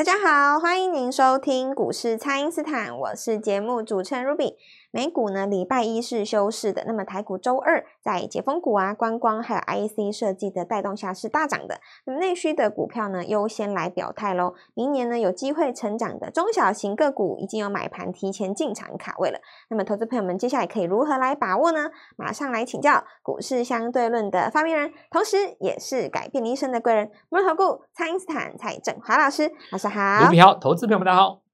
大家好，欢迎您收听股市蔡因斯坦，我是节目主持人 Ruby。美股呢，礼拜一是休市的，那么台股周二在解封股啊、观光还有 IC 设计的带动下是大涨的。那么内需的股票呢，优先来表态喽。明年呢，有机会成长的中小型个股已经有买盘提前进场卡位了。那么投资朋友们，接下来可以如何来把握呢？马上来请教股市相对论的发明人，同时也是改变你一生的贵人——摩尔投顾蔡因斯坦蔡振华老师。老师好，你好，投资朋友们大家好。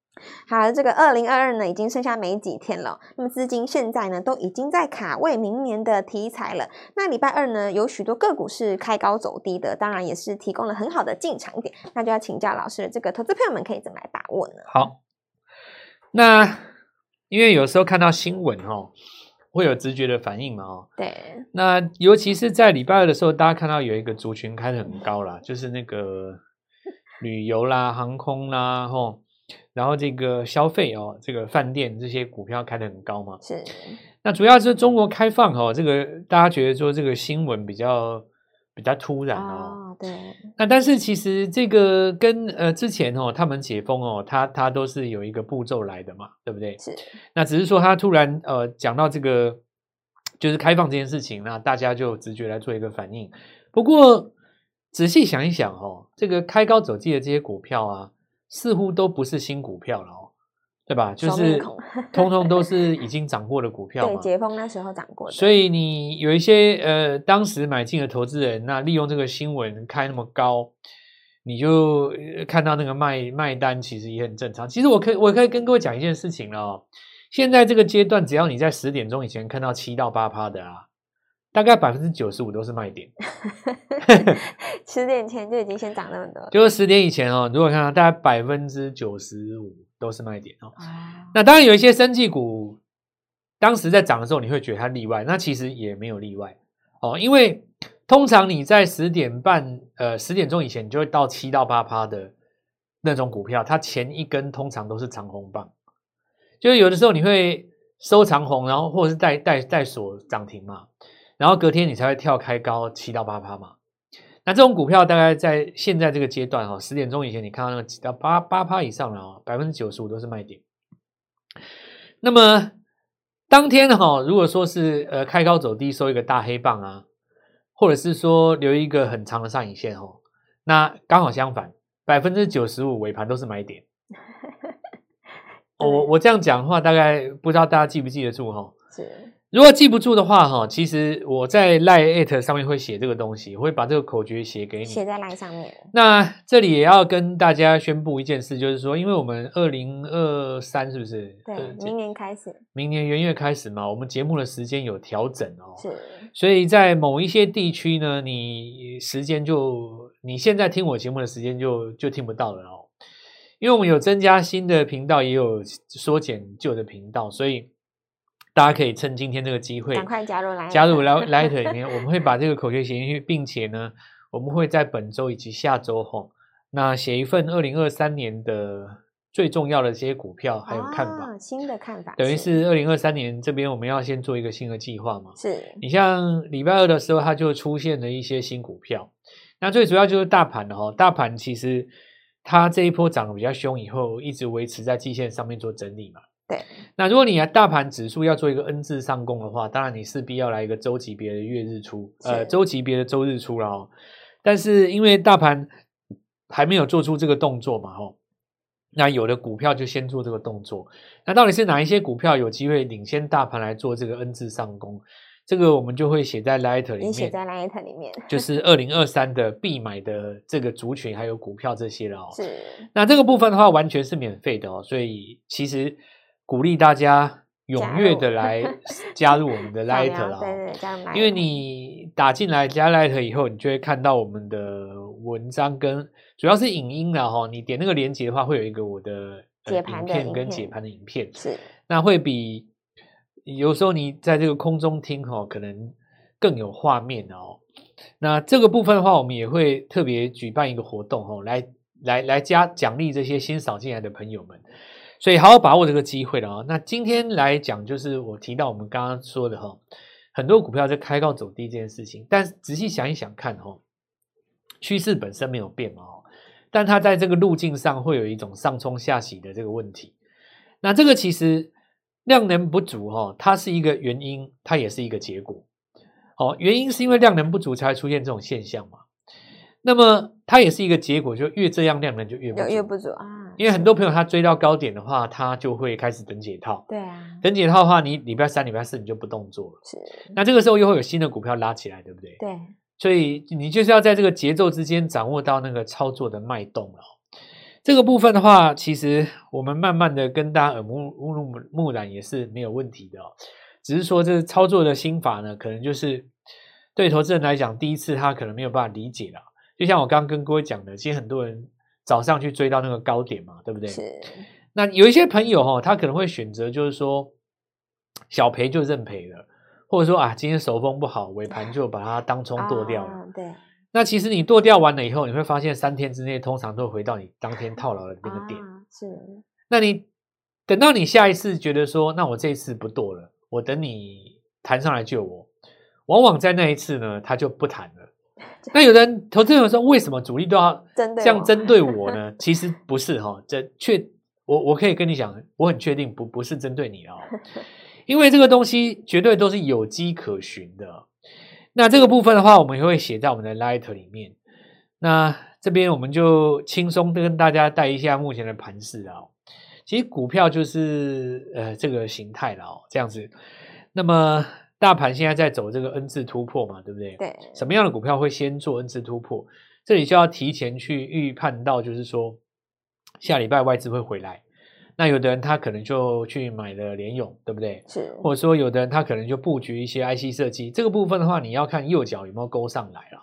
好，这个二零二二呢，已经剩下没几天了。那么资金现在呢，都已经在卡位明年的题材了。那礼拜二呢，有许多个股是开高走低的，当然也是提供了很好的进场点。那就要请教老师，这个投资朋友们可以怎么来把握呢？好，那因为有时候看到新闻哦，会有直觉的反应嘛，哦，对。那尤其是在礼拜二的时候，大家看到有一个族群开得很高啦，就是那个旅游啦、航空啦，吼。然后这个消费哦，这个饭店这些股票开得很高嘛？是。那主要是中国开放哦，这个大家觉得说这个新闻比较比较突然哦。哦对。那但是其实这个跟呃之前哦他们解封哦，它它都是有一个步骤来的嘛，对不对？是。那只是说他突然呃讲到这个就是开放这件事情，那大家就直觉来做一个反应。不过仔细想一想哦，这个开高走低的这些股票啊。似乎都不是新股票了哦，对吧？就是通通都是已经涨过的股票嘛。对，解封那时候涨过的。所以你有一些呃，当时买进的投资人，那利用这个新闻开那么高，你就看到那个卖卖单，其实也很正常。其实我可以我可以跟各位讲一件事情了哦，现在这个阶段，只要你在十点钟以前看到七到八趴的啊。大概百分之九十五都是卖点，十点前就已经先涨那么多，就是十点以前哦。如果看到大概百分之九十五都是卖点哦。那当然有一些生技股，当时在涨的时候，你会觉得它例外，那其实也没有例外哦。因为通常你在十点半呃十点钟以前，你就会到七到八趴的那种股票，它前一根通常都是长红棒，就是有的时候你会收长红，然后或者是带带带锁涨停嘛。然后隔天你才会跳开高七到八趴嘛，那这种股票大概在现在这个阶段哈，十点钟以前你看到那个七到八八趴以上了啊，百分之九十五都是卖点。那么当天哈，如果说是呃开高走低收一个大黑棒啊，或者是说留一个很长的上影线哦，那刚好相反，百分之九十五尾盘都是买点。我我这样讲的话，大概不知道大家记不记得住哈？是。如果记不住的话，哈，其实我在 LINE@ 上面会写这个东西，我会把这个口诀写给你，写在 LINE 上面。那这里也要跟大家宣布一件事，就是说，因为我们二零二三是不是？对，明年开始，明年元月开始嘛，我们节目的时间有调整哦，是，所以在某一些地区呢，你时间就你现在听我节目的时间就就听不到了哦，因为我们有增加新的频道，也有缩减旧的频道，所以。大家可以趁今天这个机会，赶快加入来加入 Light 里面，我们会把这个口诀写进去，并且呢，我们会在本周以及下周后，那写一份二零二三年的最重要的这些股票还有看法，哦、新的看法，等于是二零二三年这边我们要先做一个新的计划嘛。是。你像礼拜二的时候，它就出现了一些新股票，那最主要就是大盘的哈，大盘其实它这一波涨得比较凶，以后一直维持在季线上面做整理嘛。对，那如果你的大盘指数要做一个 N 字上攻的话，当然你势必要来一个周级别的月日出，呃，周级别的周日出了哦。但是因为大盘还没有做出这个动作嘛，吼，那有的股票就先做这个动作。那到底是哪一些股票有机会领先大盘来做这个 N 字上攻？这个我们就会写在 Light 里面，写在 Light 里面，就是二零二三的必买的这个族群还有股票这些了哦。是，那这个部分的话完全是免费的哦，所以其实。鼓励大家踊跃的来 加入我们的 Light 了，对对，加入。因为你打进来加 Light 以后，你就会看到我们的文章跟主要是影音了哈。你点那个链接的话，会有一个我的解盘的影片跟解盘的影片，是那会比有时候你在这个空中听哈，可能更有画面哦。那这个部分的话，我们也会特别举办一个活动哦，来来来加奖励这些新扫进来的朋友们。所以好好把握这个机会了啊！那今天来讲，就是我提到我们刚刚说的哈，很多股票在开高走低这件事情，但仔细想一想看哈，趋势本身没有变嘛，但它在这个路径上会有一种上冲下洗的这个问题。那这个其实量能不足哈，它是一个原因，它也是一个结果。哦，原因是因为量能不足才出现这种现象嘛。那么它也是一个结果，就越这样量能就越不足，越不足啊。因为很多朋友他追到高点的话，他就会开始等解套。对啊，等解套的话，你礼拜三、礼拜四你就不动作了。是。那这个时候又会有新的股票拉起来，对不对？对。所以你就是要在这个节奏之间掌握到那个操作的脉动了。这个部分的话，其实我们慢慢的跟大家耳目目目染也是没有问题的哦。只是说这操作的心法呢，可能就是对投资人来讲，第一次他可能没有办法理解了。就像我刚刚跟各位讲的，其实很多人早上去追到那个高点嘛，对不对？是。那有一些朋友哈，他可能会选择就是说小赔就认赔了，或者说啊，今天手风不好，尾盘就把它当冲剁掉了。啊、对。那其实你剁掉完了以后，你会发现三天之内通常都会回到你当天套牢的那个点。啊、是。那你等到你下一次觉得说，那我这一次不剁了，我等你弹上来救我，往往在那一次呢，他就不弹了。那有人投资人说，为什么主力都要这样针对我呢？其实不是哈，这确我我可以跟你讲，我很确定不不是针对你哦，因为这个东西绝对都是有迹可循的。那这个部分的话，我们也会写在我们的 Light 里面。那这边我们就轻松的跟大家带一下目前的盘势啊。其实股票就是呃这个形态了哦，这样子。那么。大盘现在在走这个 N 字突破嘛，对不对？对。什么样的股票会先做 N 字突破？这里就要提前去预判到，就是说下礼拜外资会回来。那有的人他可能就去买了联勇，对不对？是。或者说有的人他可能就布局一些 IC 设计。这个部分的话，你要看右脚有没有勾上来了。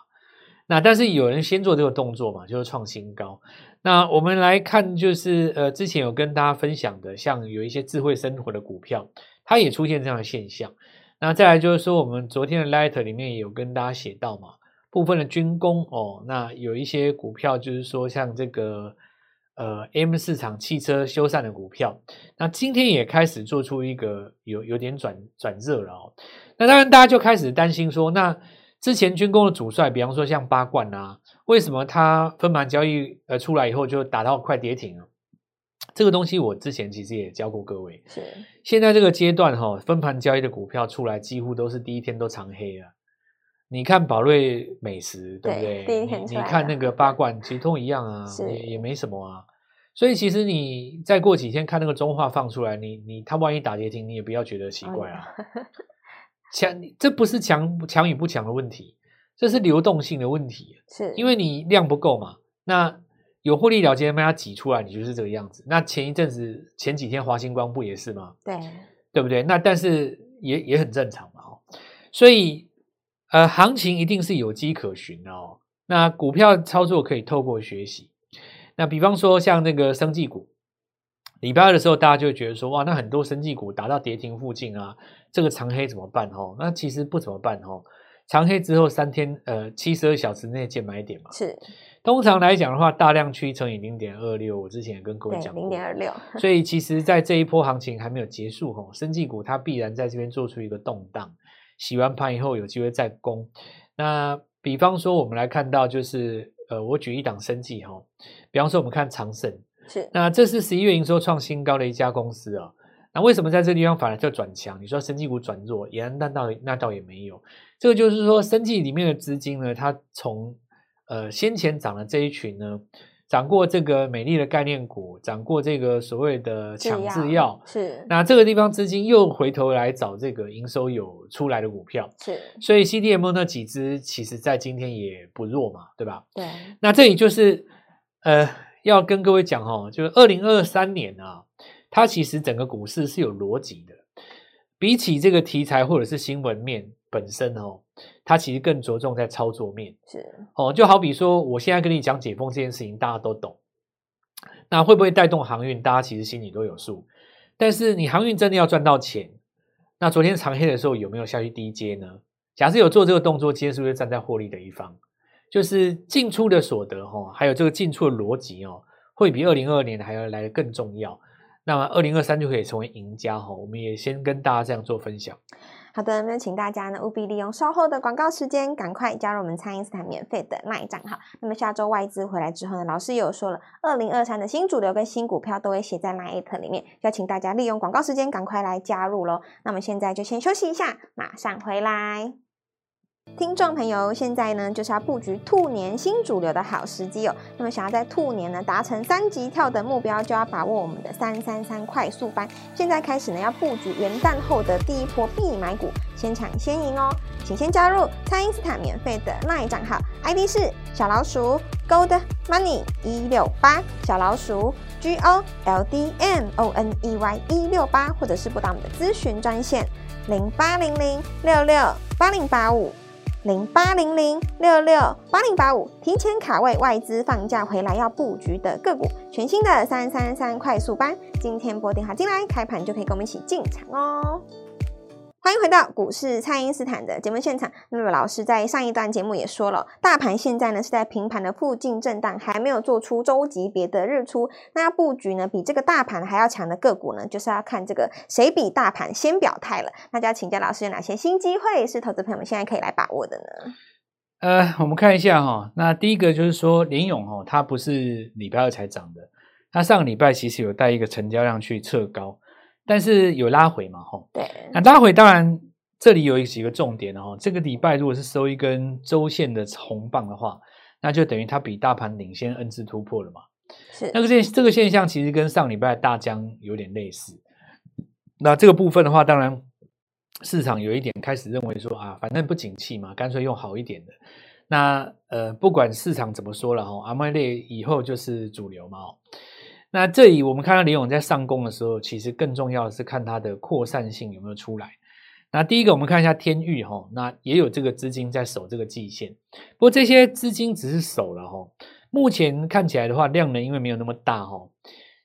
那但是有人先做这个动作嘛，就是创新高。那我们来看，就是呃之前有跟大家分享的，像有一些智慧生活的股票，它也出现这样的现象。那再来就是说，我们昨天的 Light 里面也有跟大家写到嘛，部分的军工哦，那有一些股票就是说像这个呃 M 市场汽车修缮的股票，那今天也开始做出一个有有点转转热了哦。那当然大家就开始担心说，那之前军工的主帅，比方说像八冠啊，为什么它分盘交易呃出来以后就打到快跌停了？这个东西我之前其实也教过各位，是现在这个阶段哈，分盘交易的股票出来几乎都是第一天都长黑了。你看宝瑞美食，对不对？对第一天你，你看那个八冠，其实都一样啊，也也没什么啊。所以其实你再过几天看那个中化放出来，你你它万一打跌停，你也不要觉得奇怪啊。强，这不是强强与不强的问题，这是流动性的问题，是因为你量不够嘛。那有获利了结，被它挤出来，你就是这个样子。那前一阵子、前几天，华星光不也是吗？对，对不对？那但是也也很正常嘛，哦。所以，呃，行情一定是有迹可循的哦。那股票操作可以透过学习。那比方说像那个生技股，礼拜二的时候，大家就会觉得说，哇，那很多生技股打到跌停附近啊，这个长黑怎么办？哦，那其实不怎么办哦。长黑之后三天，呃，七十二小时内见买点嘛。是。通常来讲的话，大量区乘以零点二六，我之前也跟各位讲过，零点二六。所以其实，在这一波行情还没有结束吼，生技股它必然在这边做出一个动荡，洗完盘以后有机会再攻。那比方说，我们来看到就是，呃，我举一档生技哈，比方说我们看长盛，是，那这是十一月营收创新高的一家公司啊。那为什么在这个地方反而叫转强？你说生技股转弱，也那倒那倒也没有，这个就是说生技里面的资金呢，它从呃，先前涨的这一群呢，涨过这个美丽的概念股，涨过这个所谓的强制药，是。那这个地方资金又回头来找这个营收有出来的股票，是。所以 CDMO 那几只，其实在今天也不弱嘛，对吧？对。那这里就是呃，要跟各位讲哦，就是二零二三年啊，它其实整个股市是有逻辑的，比起这个题材或者是新闻面本身哦。它其实更着重在操作面，是哦，就好比说，我现在跟你讲解封这件事情，大家都懂，那会不会带动航运？大家其实心里都有数。但是你航运真的要赚到钱，那昨天长黑的时候有没有下去低接呢？假设有做这个动作，今天是不是站在获利的一方？就是进出的所得哈，还有这个进出的逻辑哦，会比二零二二年还要来的更重要。那么二零二三就可以成为赢家哈。我们也先跟大家这样做分享。好的，那请大家呢务必利用稍后的广告时间，赶快加入我们蔡因斯坦免费的 LINE 账号。那么下周外资回来之后呢，老师也有说了，二零二三的新主流跟新股票都会写在 LINE@ 里面，要请大家利用广告时间赶快来加入喽。那么现在就先休息一下，马上回来。听众朋友，现在呢就是要布局兔年新主流的好时机哦。那么想要在兔年呢达成三级跳的目标，就要把握我们的三三三快速班。现在开始呢要布局元旦后的第一波必买股，先抢先赢哦。请先加入蔡因斯坦免费的 LINE 账号，ID 是小老鼠 Gold Money 一六八，小老鼠 G O L D M O N E Y 一六八，或者是拨打我们的咨询专线零八零零六六八零八五。零八零零六六八零八五，提前卡位外资放假回来要布局的个股，全新的三三三快速班，今天拨电话进来，开盘就可以跟我们一起进场哦。欢迎回到股市，蔡因斯坦的节目现场。那么老师在上一段节目也说了，大盘现在呢是在平盘的附近震荡，还没有做出周级别的日出。那要布局呢，比这个大盘还要强的个股呢，就是要看这个谁比大盘先表态了。那就要请教老师有哪些新机会是投资朋友们现在可以来把握的呢？呃，我们看一下哈，那第一个就是说联咏哈，它不是礼拜二才涨的，它上个礼拜其实有带一个成交量去测高。但是有拉回嘛，吼，对，那拉回当然这里有几个重点哦。这个礼拜如果是收一根周线的红棒的话，那就等于它比大盘领先 N 次突破了嘛。是，那个现这个现象其实跟上礼拜的大疆有点类似。那这个部分的话，当然市场有一点开始认为说啊，反正不景气嘛，干脆用好一点的。那呃，不管市场怎么说了哈，阿麦列以后就是主流嘛。那这里我们看到联咏在上攻的时候，其实更重要的是看它的扩散性有没有出来。那第一个，我们看一下天域哈，那也有这个资金在守这个季线，不过这些资金只是守了哈。目前看起来的话，量能因为没有那么大哈，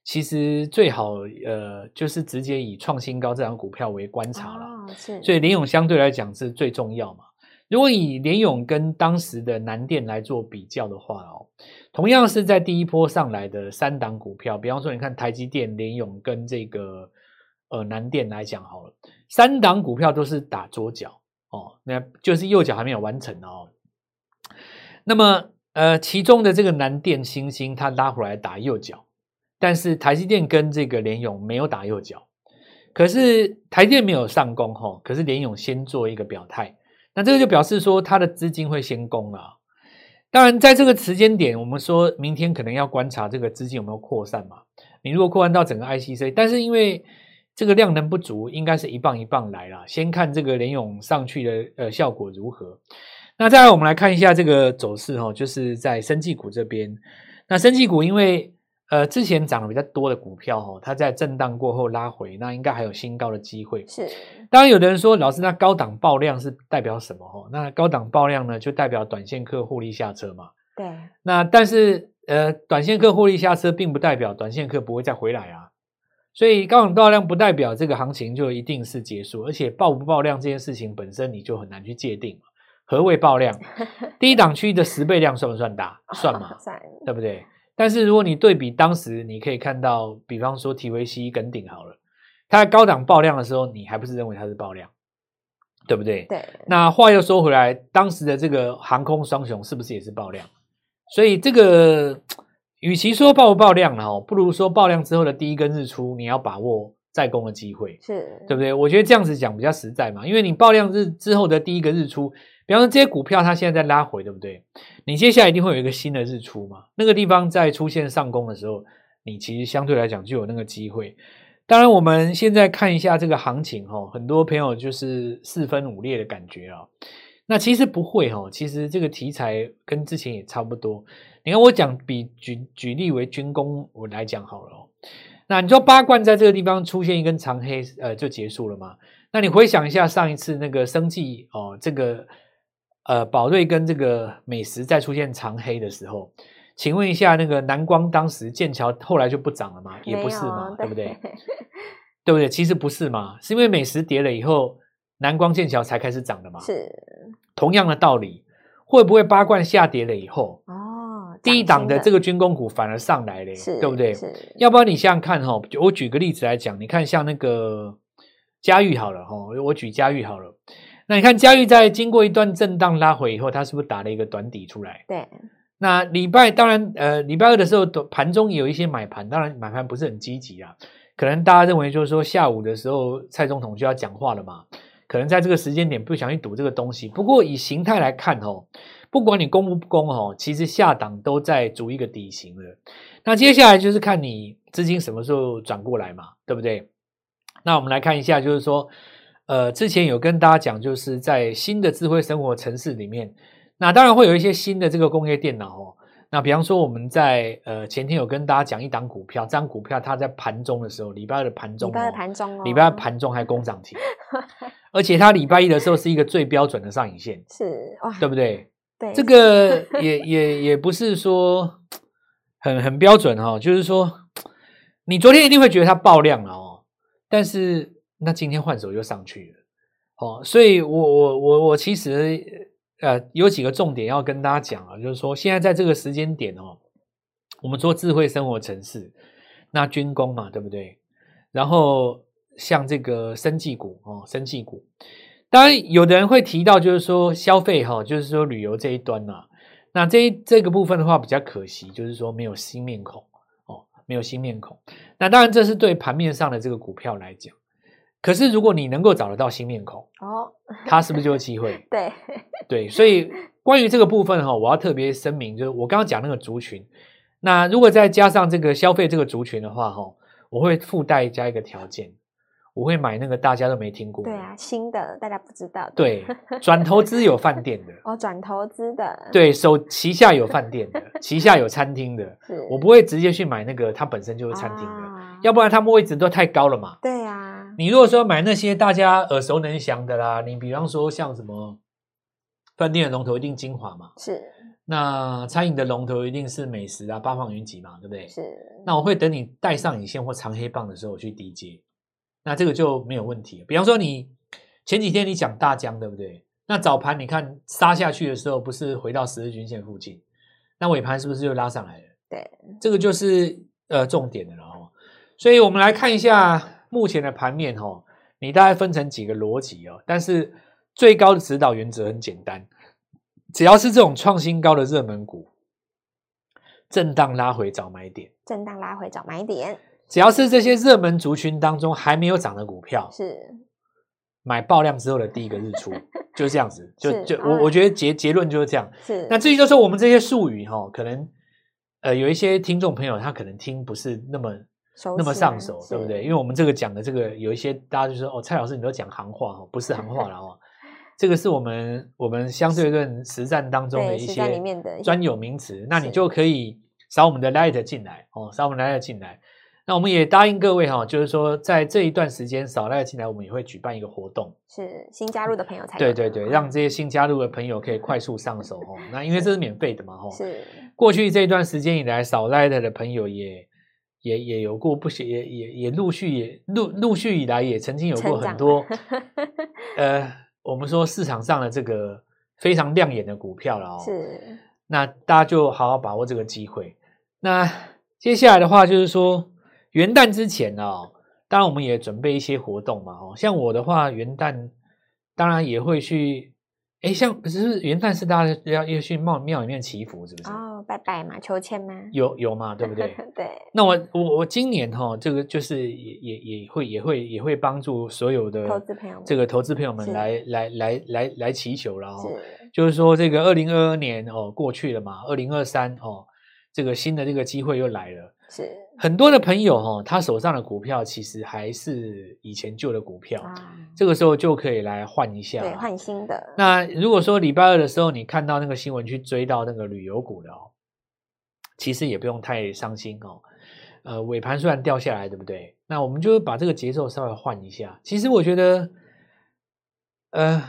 其实最好呃就是直接以创新高这张股票为观察了。所以联勇相对来讲是最重要嘛。如果以联勇跟当时的南电来做比较的话哦。同样是在第一波上来的三档股票，比方说，你看台积电、联咏跟这个呃南电来讲好了，三档股票都是打左脚哦，那就是右脚还没有完成哦。那么呃，其中的这个南电、欣兴它拉回来打右脚，但是台积电跟这个联咏没有打右脚，可是台电没有上攻哈、哦，可是联咏先做一个表态，那这个就表示说它的资金会先攻了。当然，在这个时间点，我们说明天可能要观察这个资金有没有扩散嘛。你如果扩散到整个 ICC，但是因为这个量能不足，应该是一棒一棒来啦。先看这个联勇上去的呃效果如何。那再来，我们来看一下这个走势哈，就是在生技股这边。那生技股因为呃之前涨得比较多的股票哈，它在震荡过后拉回，那应该还有新高的机会。是。当然，有的人说，老师，那高档爆量是代表什么？哈，那高档爆量呢，就代表短线客获利下车嘛。对。那但是，呃，短线客获利下车，并不代表短线客不会再回来啊。所以，高档爆量不代表这个行情就一定是结束，而且爆不爆量这件事情本身，你就很难去界定。何谓爆量？低档区的十倍量算不算大？算嘛？算，对不对？但是，如果你对比当时，你可以看到，比方说提维西跟鼎好了。它在高档爆量的时候，你还不是认为它是爆量，对不对？对。那话又说回来，当时的这个航空双雄是不是也是爆量？所以这个，与其说爆不爆量了，哦，不如说爆量之后的第一根日出，你要把握再攻的机会，是对不对？我觉得这样子讲比较实在嘛，因为你爆量日之后的第一个日出，比方说这些股票它现在在拉回，对不对？你接下来一定会有一个新的日出嘛，那个地方在出现上攻的时候，你其实相对来讲就有那个机会。当然，我们现在看一下这个行情哈，很多朋友就是四分五裂的感觉啊。那其实不会哈，其实这个题材跟之前也差不多。你看我讲比举举例为军工，我来讲好了。哦那你说八冠在这个地方出现一根长黑，呃，就结束了吗？那你回想一下上一次那个生技哦，这个呃宝瑞跟这个美食再出现长黑的时候。请问一下，那个南光当时剑桥后来就不涨了吗？也不是嘛，对，不对？对不对？其实不是嘛，是因为美食跌了以后，南光剑桥才开始涨的嘛。是同样的道理，会不会八冠下跌了以后，哦，低档的这个军工股反而上来了，对不对？是。要不然你想想看哈，我举个例子来讲，你看像那个嘉裕好了哈，我举嘉裕好了。那你看嘉裕在经过一段震荡拉回以后，它是不是打了一个短底出来？对。那礼拜当然呃礼拜二的时候盘中也有一些买盘，当然买盘不是很积极啊。可能大家认为就是说下午的时候蔡总统就要讲话了嘛，可能在这个时间点不想去赌这个东西。不过以形态来看哦，不管你攻不攻哦，其实下档都在逐一个底型了。那接下来就是看你资金什么时候转过来嘛，对不对？那我们来看一下，就是说，呃，之前有跟大家讲，就是在新的智慧生活城市里面，那当然会有一些新的这个工业电脑哦。那比方说，我们在呃前天有跟大家讲一档股票，这档股票它在盘中的时候，礼拜二的盘中，礼拜二盘中哦，礼拜二盘中还攻涨停，而且它礼拜一的时候是一个最标准的上影线，是哇，对不对？对，这个 也也也不是说。很很标准哈、哦，就是说，你昨天一定会觉得它爆量了哦，但是那今天换手又上去了，哦，所以我我我我其实呃有几个重点要跟大家讲啊，就是说现在在这个时间点哦，我们做智慧生活城市，那军工嘛，对不对？然后像这个生技股哦，生技股，当然有的人会提到就是说消费哈、哦，就是说旅游这一端呐、啊。那这这个部分的话比较可惜，就是说没有新面孔哦，没有新面孔。那当然这是对盘面上的这个股票来讲，可是如果你能够找得到新面孔哦，它是不是就有机会？对对，所以关于这个部分哈，我要特别声明，就是我刚刚讲那个族群，那如果再加上这个消费这个族群的话哈，我会附带加一个条件。我会买那个大家都没听过，对啊，新的大家不知道的，对，转投资有饭店的 哦，转投资的，对手旗下有饭店的，旗下有餐厅的，是我不会直接去买那个它本身就是餐厅的，啊、要不然他们位置都太高了嘛。对啊，你如果说买那些大家耳熟能详的啦，你比方说像什么饭店的龙头一定精华嘛，是，那餐饮的龙头一定是美食啊，八方云集嘛，对不对？是，那我会等你带上影线或长黑棒的时候我去低接。那这个就没有问题。比方说，你前几天你讲大江，对不对？那早盘你看杀下去的时候，不是回到十日均线附近？那尾盘是不是又拉上来了？对，这个就是呃重点的了哦。所以我们来看一下目前的盘面哦，你大概分成几个逻辑哦。但是最高的指导原则很简单，只要是这种创新高的热门股，震荡拉回找买点，震荡拉回找买点。只要是这些热门族群当中还没有涨的股票，是买爆量之后的第一个日出，就是这样子。就就我我觉得结结论就是这样。是。那至于就是说我们这些术语哈，可能呃有一些听众朋友他可能听不是那么那么上手，对不对？因为我们这个讲的这个有一些大家就说哦，蔡老师你都讲行话哦，不是行话了哦。这个是我们我们相对论实战当中的一些专有名词，那你就可以扫我们的 Light 进来哦，扫我们的 Light 进来。那我们也答应各位哈，就是说在这一段时间扫 light 进来，我们也会举办一个活动，是新加入的朋友才对对对，让这些新加入的朋友可以快速上手哦。那因为这是免费的嘛哈，是过去这一段时间以来扫 light 的朋友也也也有过不少，也也也陆续也陆陆续以来也曾经有过很多，呃，我们说市场上的这个非常亮眼的股票了哦。是，那大家就好好把握这个机会。那接下来的话就是说。元旦之前呢、哦，当然我们也准备一些活动嘛，哦，像我的话，元旦当然也会去，哎，像不是元旦是大家要要去庙庙里面祈福，是不是？哦，拜拜嘛，求签吗？有有嘛，对不对？对。那我我我今年哈、哦，这个就是也也也会也会也会帮助所有的投资朋友们，这个投资朋友们来来来来来祈求了哦，是就是说这个二零二二年哦过去了嘛，二零二三哦，这个新的这个机会又来了。是很多的朋友哈，他手上的股票其实还是以前旧的股票，啊、这个时候就可以来换一下，对，换新的。那如果说礼拜二的时候你看到那个新闻去追到那个旅游股的哦，其实也不用太伤心哦。呃，尾盘虽然掉下来，对不对？那我们就把这个节奏稍微换一下。其实我觉得，呃，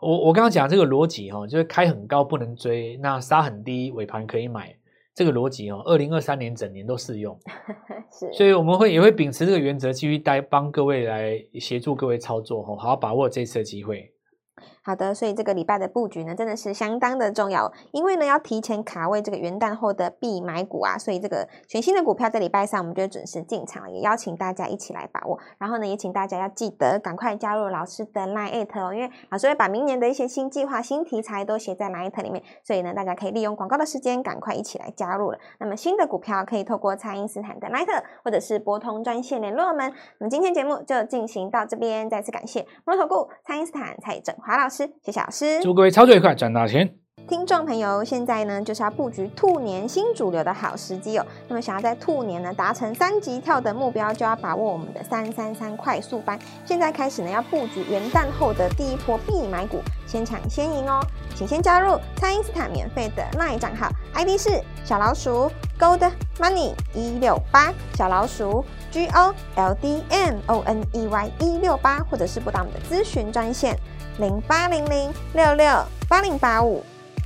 我我刚刚讲这个逻辑哈，就是开很高不能追，那杀很低尾盘可以买。这个逻辑哦，二零二三年整年都适用，是，所以我们会也会秉持这个原则，继续带帮各位来协助各位操作哦，好好把握这次的机会。好的，所以这个礼拜的布局呢，真的是相当的重要，因为呢要提前卡位这个元旦后的必买股啊，所以这个全新的股票在礼拜三我们就准时进场，也邀请大家一起来把握。然后呢，也请大家要记得赶快加入老师的 Line@ 哦，因为老师会把明年的一些新计划、新题材都写在 Line@ 里面，所以呢，大家可以利用广告的时间赶快一起来加入了。那么新的股票可以透过蔡因斯坦的 Line，或者是拨通专线联络我们。那么今天节目就进行到这边，再次感谢摩尔投顾蔡因斯坦蔡振华老师，谢谢老师，祝各位操作愉快，赚大钱。听众朋友，现在呢就是要布局兔年新主流的好时机哦。那么想要在兔年呢达成三级跳的目标，就要把握我们的三三三快速班。现在开始呢要布局元旦后的第一波必买股，先抢先赢哦。请先加入蔡因斯坦免费的 LINE 账号，ID 是小老鼠 Gold Money 一六八，小老鼠 G O L D M O N E Y 一六八，或者是拨打我们的咨询专线零八零零六六八零八五。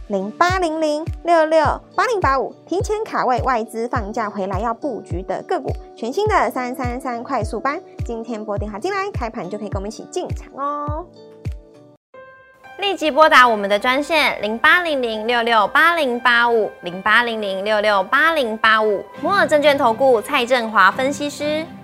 零八零零六六八零八五，提前卡位外资放假回来要布局的个股，全新的三三三快速班，今天拨电话进来，开盘就可以跟我们一起进场哦。立即拨打我们的专线零八零零六六八零八五零八零零六六八零八五，摩尔证券投顾蔡振华分析师。